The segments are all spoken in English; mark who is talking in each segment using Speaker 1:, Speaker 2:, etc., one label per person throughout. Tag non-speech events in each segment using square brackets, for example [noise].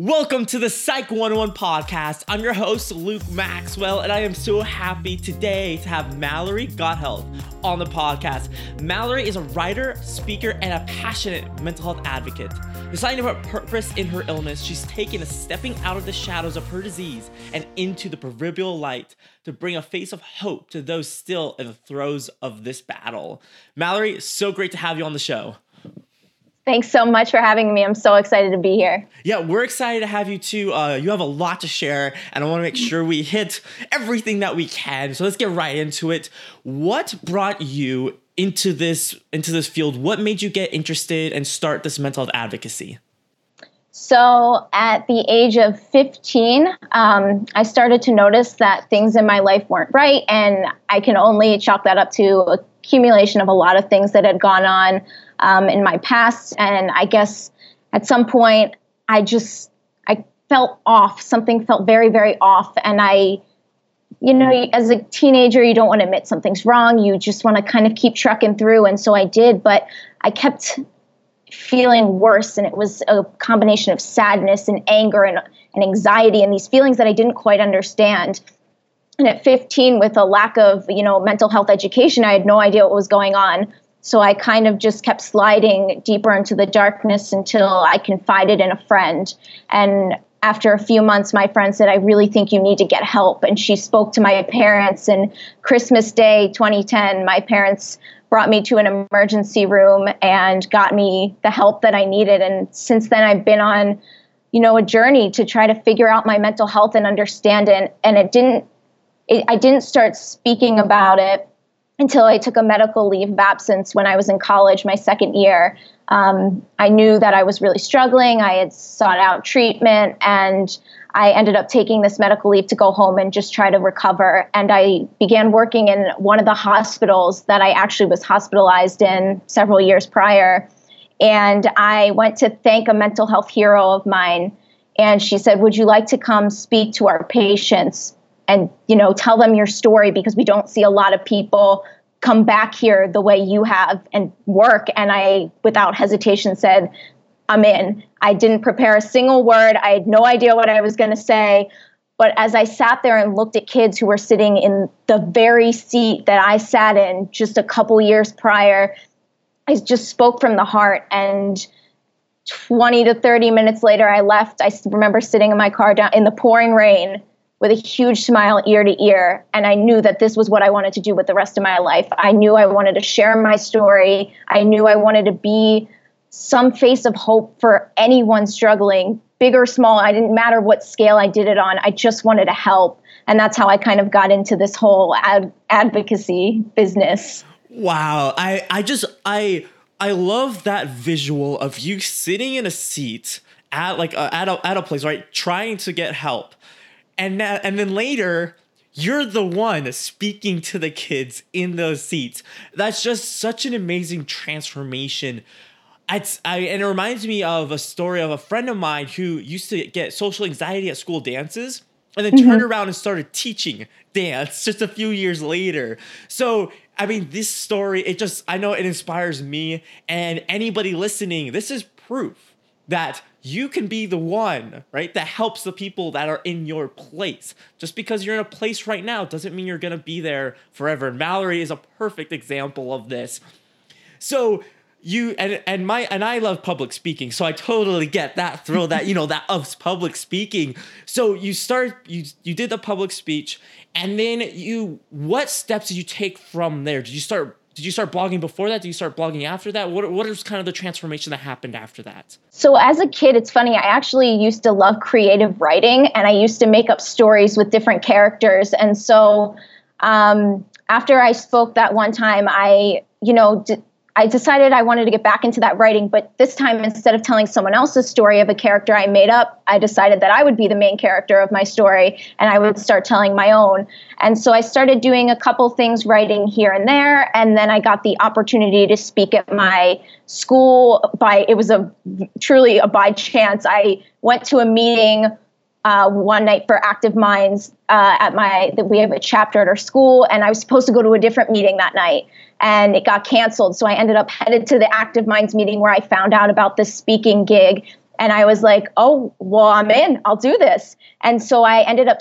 Speaker 1: Welcome to the Psych 101 podcast. I'm your host, Luke Maxwell, and I am so happy today to have Mallory Gottheld on the podcast. Mallory is a writer, speaker, and a passionate mental health advocate. Deciding about purpose in her illness, she's taken a stepping out of the shadows of her disease and into the proverbial light to bring a face of hope to those still in the throes of this battle. Mallory, so great to have you on the show.
Speaker 2: Thanks so much for having me. I'm so excited to be here.
Speaker 1: Yeah, we're excited to have you too. Uh, you have a lot to share, and I want to make sure we hit everything that we can. So let's get right into it. What brought you into this into this field? What made you get interested and start this mental health advocacy?
Speaker 2: So, at the age of 15, um, I started to notice that things in my life weren't right, and I can only chalk that up to accumulation of a lot of things that had gone on um, in my past. And I guess at some point, I just I felt off. Something felt very, very off, and I. You know, as a teenager, you don't want to admit something's wrong. You just want to kind of keep trucking through. And so I did, but I kept feeling worse and it was a combination of sadness and anger and, and anxiety and these feelings that i didn't quite understand and at 15 with a lack of you know mental health education i had no idea what was going on so I kind of just kept sliding deeper into the darkness until I confided in a friend. And after a few months, my friend said, I really think you need to get help. And she spoke to my parents. And Christmas Day 2010, my parents brought me to an emergency room and got me the help that I needed. And since then, I've been on, you know, a journey to try to figure out my mental health and understand it. And it didn't, it, I didn't start speaking about it until I took a medical leave of absence when I was in college, my second year. Um, I knew that I was really struggling. I had sought out treatment and I ended up taking this medical leave to go home and just try to recover. And I began working in one of the hospitals that I actually was hospitalized in several years prior. And I went to thank a mental health hero of mine. And she said, Would you like to come speak to our patients? And you know tell them your story because we don't see a lot of people come back here the way you have and work. And i without hesitation said i'm in. I didn't prepare a single word. I had no idea what i was going to say. But as i sat there and looked at kids who were sitting in the very seat that i sat in just a couple years prior i just spoke from the heart. And 20 to 30 minutes later i left. I remember sitting in my car down in the pouring rain with a huge smile ear to ear. And I knew that this was what I wanted to do with the rest of my life. I knew I wanted to share my story. I knew I wanted to be some face of hope for anyone struggling, big or small. I didn't matter what scale I did it on. I just wanted to help. And that's how I kind of got into this whole ad- advocacy business.
Speaker 1: Wow. I, I just, I, I love that visual of you sitting in a seat at like a, at a, at a place, right? Trying to get help and now, and then later you're the one speaking to the kids in those seats. That's just such an amazing transformation. It's, I, and it reminds me of a story of a friend of mine who used to get social anxiety at school dances and then mm-hmm. turned around and started teaching dance [laughs] just a few years later. So, I mean, this story, it just, I know it inspires me and anybody listening. This is proof that you can be the one, right, that helps the people that are in your place. Just because you're in a place right now doesn't mean you're going to be there forever. And Mallory is a perfect example of this. So, you and and my and I love public speaking, so I totally get that thrill that you know that of public speaking. So you start you you did the public speech, and then you what steps did you take from there? Did you start did you start blogging before that? Did you start blogging after that? What what is kind of the transformation that happened after that?
Speaker 2: So as a kid, it's funny. I actually used to love creative writing, and I used to make up stories with different characters. And so um, after I spoke that one time, I you know d- I decided I wanted to get back into that writing, but this time instead of telling someone else's story of a character I made up, I decided that I would be the main character of my story and I would start telling my own. And so I started doing a couple things writing here and there and then I got the opportunity to speak at my school by it was a truly a by chance. I went to a meeting uh, one night for Active Minds uh, at my that we have a chapter at our school, and I was supposed to go to a different meeting that night, and it got canceled. So I ended up headed to the Active Minds meeting where I found out about this speaking gig, And I was like, oh, well, I'm in, I'll do this. And so I ended up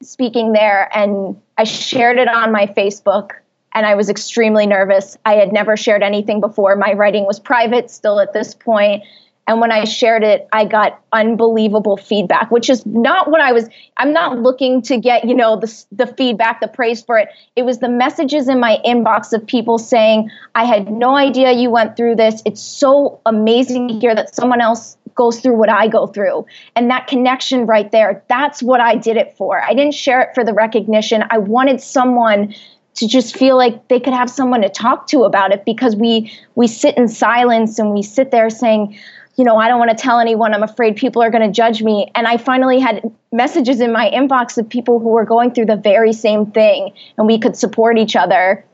Speaker 2: speaking there and I shared it on my Facebook and I was extremely nervous. I had never shared anything before. My writing was private still at this point. And when I shared it, I got unbelievable feedback, which is not what I was. I'm not looking to get, you know, the, the feedback, the praise for it. It was the messages in my inbox of people saying, I had no idea you went through this. It's so amazing to hear that someone else goes through what I go through. And that connection right there, that's what I did it for. I didn't share it for the recognition. I wanted someone to just feel like they could have someone to talk to about it because we we sit in silence and we sit there saying you know i don't want to tell anyone i'm afraid people are going to judge me and i finally had messages in my inbox of people who were going through the very same thing and we could support each other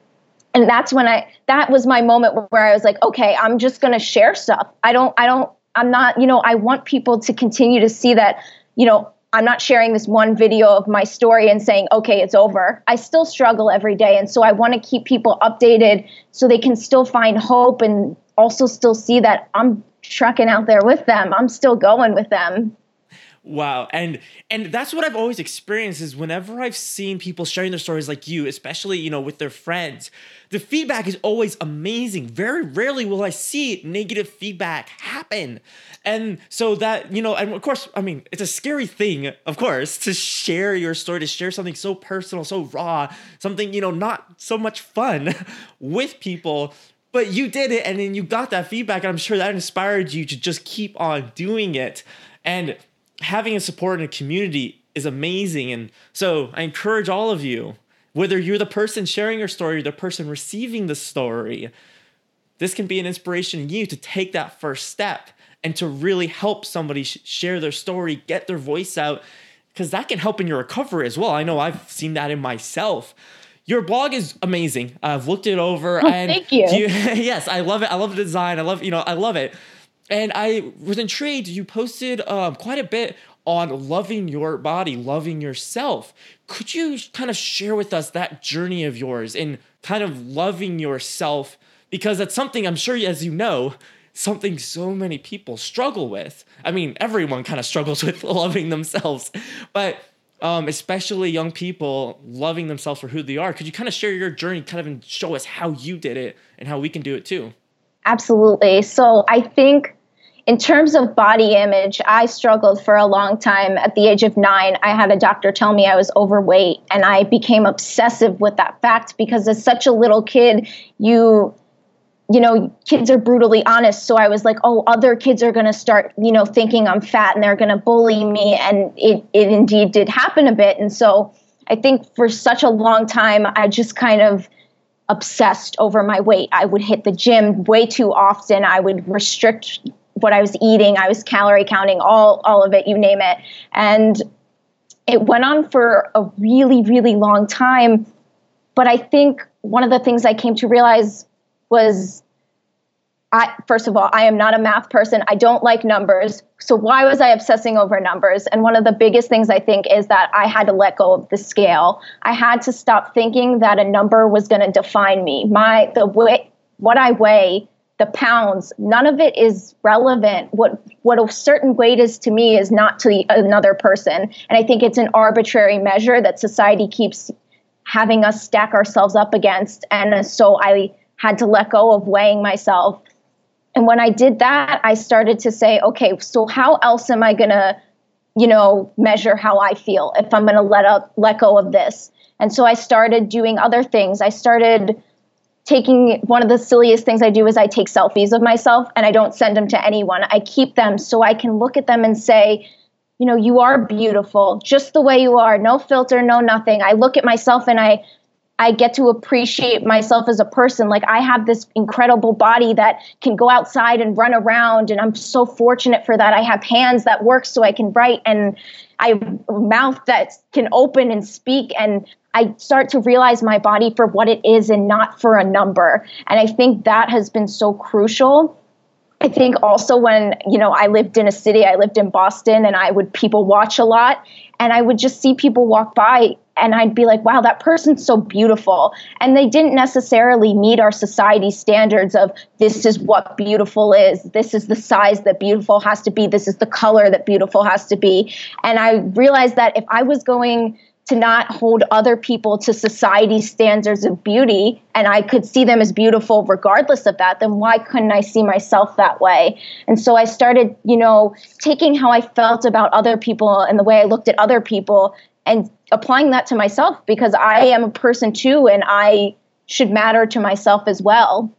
Speaker 2: and that's when i that was my moment where i was like okay i'm just going to share stuff i don't i don't i'm not you know i want people to continue to see that you know I'm not sharing this one video of my story and saying, okay, it's over. I still struggle every day. And so I want to keep people updated so they can still find hope and also still see that I'm trucking out there with them. I'm still going with them.
Speaker 1: Wow. And and that's what I've always experienced is whenever I've seen people sharing their stories like you, especially, you know, with their friends, the feedback is always amazing. Very rarely will I see negative feedback happen. And so that, you know, and of course, I mean, it's a scary thing, of course, to share your story, to share something so personal, so raw, something, you know, not so much fun [laughs] with people but you did it and then you got that feedback and i'm sure that inspired you to just keep on doing it and having a support in a community is amazing. And so I encourage all of you, whether you're the person sharing your story or the person receiving the story, this can be an inspiration in you to take that first step and to really help somebody sh- share their story, get their voice out, because that can help in your recovery as well. I know I've seen that in myself. Your blog is amazing. I've looked it over.
Speaker 2: Oh, [laughs] and thank you. you [laughs]
Speaker 1: yes, I love it. I love the design. I love, you know, I love it. And I was intrigued. You posted um, quite a bit on loving your body, loving yourself. Could you kind of share with us that journey of yours in kind of loving yourself? Because that's something I'm sure, as you know, something so many people struggle with. I mean, everyone kind of struggles [laughs] with loving themselves, but um, especially young people loving themselves for who they are. Could you kind of share your journey, kind of, and show us how you did it and how we can do it too?
Speaker 2: Absolutely. So I think in terms of body image, I struggled for a long time. At the age of nine, I had a doctor tell me I was overweight, and I became obsessive with that fact because as such a little kid, you you know, kids are brutally honest. So I was like, oh, other kids are going to start, you know, thinking I'm fat and they're going to bully me. And it, it indeed did happen a bit. And so I think for such a long time, I just kind of obsessed over my weight. I would hit the gym way too often. I would restrict what I was eating. I was calorie counting all all of it, you name it. And it went on for a really really long time, but I think one of the things I came to realize was I first of all, I am not a math person. I don't like numbers. So why was I obsessing over numbers? And one of the biggest things I think is that I had to let go of the scale. I had to stop thinking that a number was going to define me. My the way what I weigh the pounds none of it is relevant what what a certain weight is to me is not to the, another person and i think it's an arbitrary measure that society keeps having us stack ourselves up against and so i had to let go of weighing myself and when i did that i started to say okay so how else am i going to you know measure how i feel if i'm going to let up let go of this and so i started doing other things i started taking one of the silliest things I do is I take selfies of myself and I don't send them to anyone. I keep them so I can look at them and say, you know, you are beautiful just the way you are, no filter, no nothing. I look at myself and I I get to appreciate myself as a person. Like I have this incredible body that can go outside and run around and I'm so fortunate for that. I have hands that work so I can write and I have a mouth that can open and speak and I start to realize my body for what it is and not for a number. And I think that has been so crucial. I think also when, you know, I lived in a city, I lived in Boston and I would people watch a lot and I would just see people walk by and I'd be like, wow, that person's so beautiful. And they didn't necessarily meet our society standards of this is what beautiful is, this is the size that beautiful has to be, this is the color that beautiful has to be. And I realized that if I was going to not hold other people to society standards of beauty and I could see them as beautiful regardless of that, then why couldn't I see myself that way? And so I started, you know, taking how I felt about other people and the way I looked at other people and applying that to myself because I am a person too and I should matter to myself as well.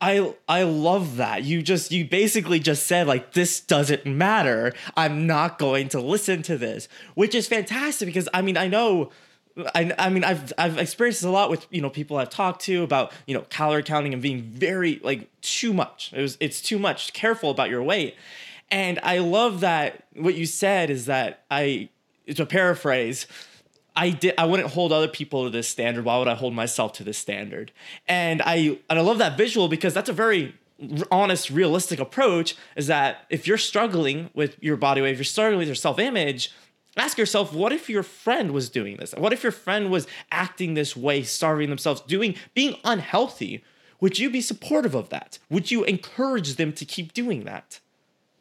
Speaker 1: I I love that. You just you basically just said like this doesn't matter. I'm not going to listen to this, which is fantastic because I mean I know I, I mean I've I've experienced this a lot with you know people I've talked to about you know calorie counting and being very like too much. It was it's too much. Careful about your weight. And I love that what you said is that I to paraphrase I did I wouldn't hold other people to this standard. Why would I hold myself to this standard? And I and I love that visual because that's a very honest, realistic approach. Is that if you're struggling with your body weight, if you're struggling with your self image, ask yourself, what if your friend was doing this? What if your friend was acting this way, starving themselves, doing being unhealthy? Would you be supportive of that? Would you encourage them to keep doing that?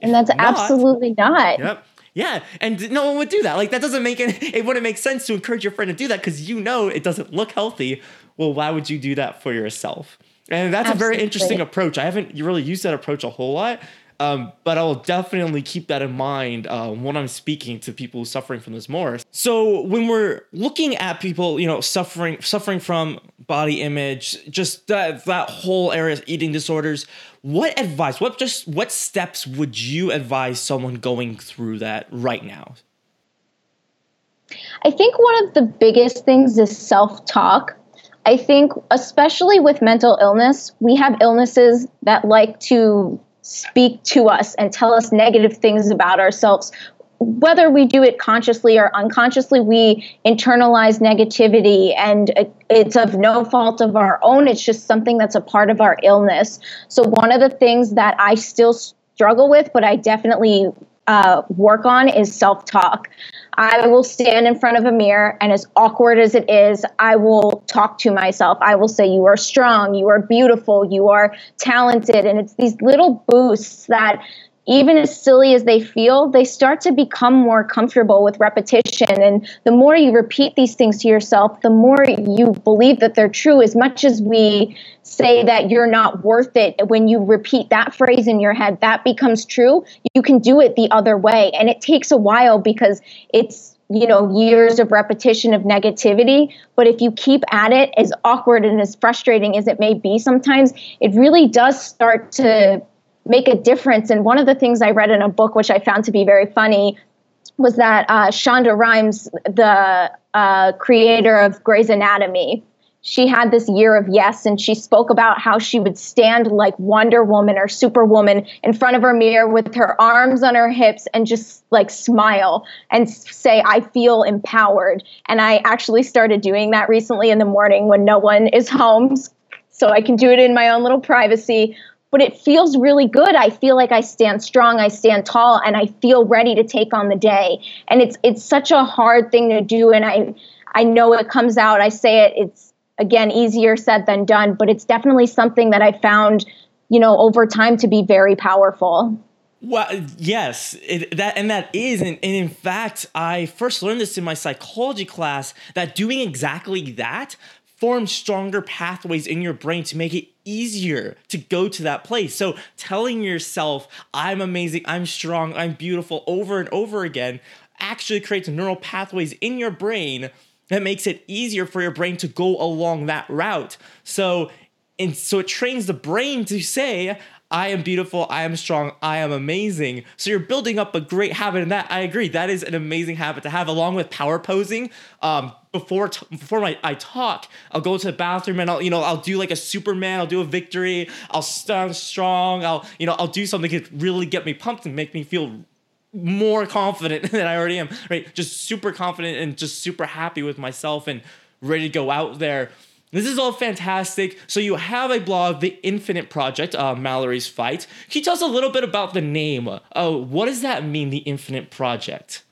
Speaker 2: And that's not, absolutely not.
Speaker 1: Yep. Yeah, and no one would do that. Like that doesn't make it. It wouldn't make sense to encourage your friend to do that because you know it doesn't look healthy. Well, why would you do that for yourself? And that's Absolutely. a very interesting approach. I haven't really used that approach a whole lot, um, but I will definitely keep that in mind uh, when I'm speaking to people suffering from this more. So when we're looking at people, you know, suffering suffering from body image, just that that whole area, of eating disorders, what advice, what just what steps would you advise someone going through that right now?
Speaker 2: I think one of the biggest things is self talk. I think, especially with mental illness, we have illnesses that like to speak to us and tell us negative things about ourselves whether we do it consciously or unconsciously, we internalize negativity and it's of no fault of our own. It's just something that's a part of our illness. So, one of the things that I still struggle with, but I definitely uh, work on is self talk. I will stand in front of a mirror, and as awkward as it is, I will talk to myself. I will say, You are strong, you are beautiful, you are talented. And it's these little boosts that even as silly as they feel, they start to become more comfortable with repetition. And the more you repeat these things to yourself, the more you believe that they're true. As much as we say that you're not worth it, when you repeat that phrase in your head, that becomes true. You can do it the other way. And it takes a while because it's you know years of repetition of negativity but if you keep at it as awkward and as frustrating as it may be sometimes it really does start to make a difference. And one of the things I read in a book, which I found to be very funny, was that uh, Shonda Rhimes, the uh, creator of Grey's Anatomy, she had this year of yes, and she spoke about how she would stand like Wonder Woman or Superwoman in front of her mirror with her arms on her hips and just like smile and say, I feel empowered. And I actually started doing that recently in the morning when no one is [laughs] home. So I can do it in my own little privacy but it feels really good. I feel like I stand strong, I stand tall, and I feel ready to take on the day. And it's it's such a hard thing to do, and I I know it comes out. I say it. It's again easier said than done, but it's definitely something that I found, you know, over time to be very powerful.
Speaker 1: Well, yes, it, that and that is, and, and in fact, I first learned this in my psychology class that doing exactly that forms stronger pathways in your brain to make it easier to go to that place. So telling yourself, I'm amazing, I'm strong, I'm beautiful over and over again actually creates neural pathways in your brain that makes it easier for your brain to go along that route. So and so it trains the brain to say, I am beautiful, I am strong, I am amazing. So you're building up a great habit, and that I agree. That is an amazing habit to have, along with power posing. Um, before t- before my, I talk, I'll go to the bathroom and I'll you know I'll do like a Superman. I'll do a victory. I'll stand strong. I'll you know I'll do something to really get me pumped and make me feel more confident [laughs] than I already am. Right, just super confident and just super happy with myself and ready to go out there this is all fantastic. So you have a blog, The Infinite Project, uh, Mallory's Fight. Can you tell us a little bit about the name? Uh, what does that mean, The Infinite Project?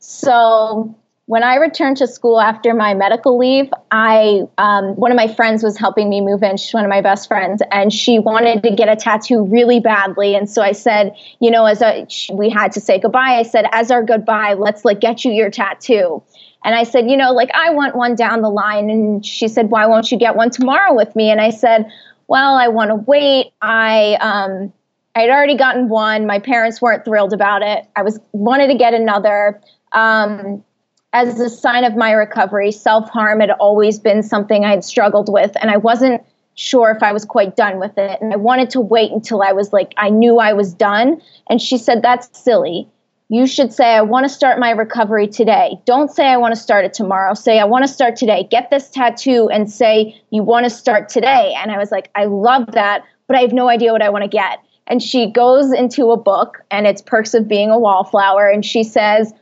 Speaker 2: So when I returned to school after my medical leave, I um, one of my friends was helping me move in. She's one of my best friends, and she wanted to get a tattoo really badly. And so I said, you know, as a, we had to say goodbye, I said, as our goodbye, let's like get you your tattoo. And I said, you know, like I want one down the line. And she said, why won't you get one tomorrow with me? And I said, well, I want to wait. I um, I'd already gotten one. My parents weren't thrilled about it. I was wanted to get another. Um, as a sign of my recovery, self harm had always been something I had struggled with, and I wasn't sure if I was quite done with it. And I wanted to wait until I was like, I knew I was done. And she said, That's silly. You should say, I want to start my recovery today. Don't say, I want to start it tomorrow. Say, I want to start today. Get this tattoo and say, You want to start today. And I was like, I love that, but I have no idea what I want to get. And she goes into a book, and it's Perks of Being a Wallflower. And she says,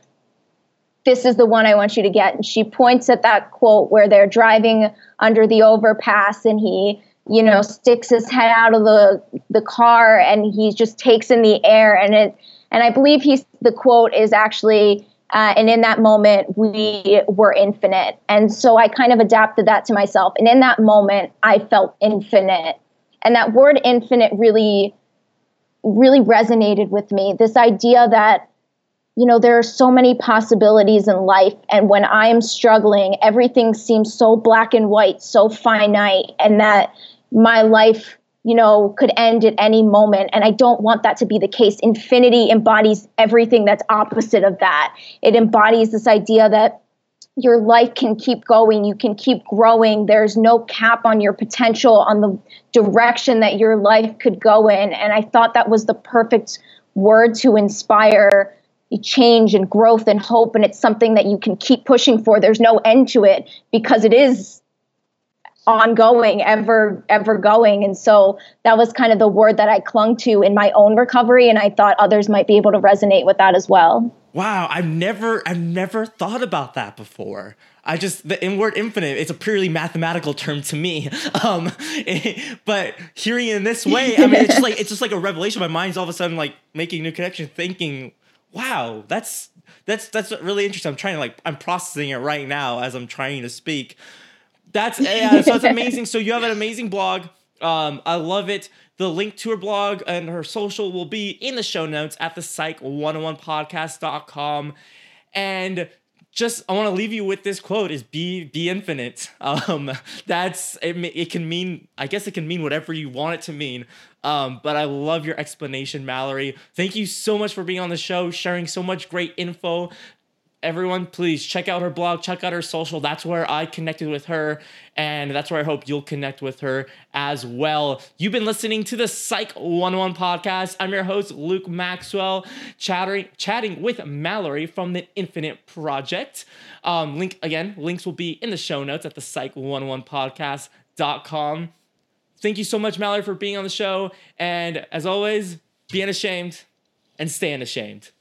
Speaker 2: this is the one I want you to get. And she points at that quote where they're driving under the overpass and he, you know, sticks his head out of the the car and he just takes in the air. And it and I believe he's the quote is actually uh, and in that moment we were infinite. And so I kind of adapted that to myself. And in that moment I felt infinite. And that word infinite really really resonated with me. This idea that you know, there are so many possibilities in life. And when I'm struggling, everything seems so black and white, so finite, and that my life, you know, could end at any moment. And I don't want that to be the case. Infinity embodies everything that's opposite of that. It embodies this idea that your life can keep going, you can keep growing. There's no cap on your potential, on the direction that your life could go in. And I thought that was the perfect word to inspire change and growth and hope and it's something that you can keep pushing for there's no end to it because it is ongoing ever ever going and so that was kind of the word that i clung to in my own recovery and i thought others might be able to resonate with that as well
Speaker 1: wow i've never i've never thought about that before I just the in word infinite. It's a purely mathematical term to me. [laughs] Um, it, [laughs] but hearing it in this way, I mean, it's just like it's just like a revelation. My mind's all of a sudden like making new connection, thinking wow, that's that's that's really interesting. I'm trying to like I'm processing it right now as I'm trying to speak. That's yeah, so it's [laughs] amazing. So you have an amazing blog. Um, I love it. The link to her blog and her social will be in the show notes at the psych101podcast.com. And just I want to leave you with this quote is be be infinite. [laughs] Um, that's it, it can mean I guess it can mean whatever you want it to mean. Um, but I love your explanation, Mallory. Thank you so much for being on the show, sharing so much great info everyone please check out her blog check out her social. That's where i connected with her and that's where i hope you'll connect with her as well. You've been listening to the psych 101 podcast. I'm your host luke maxwell chatting chatting with mallory from the infinite project. Um, link again links will be in the show notes at the psych 101 podcast.com thank you so much mallory for being on the show and as always be unashamed and stay unashamed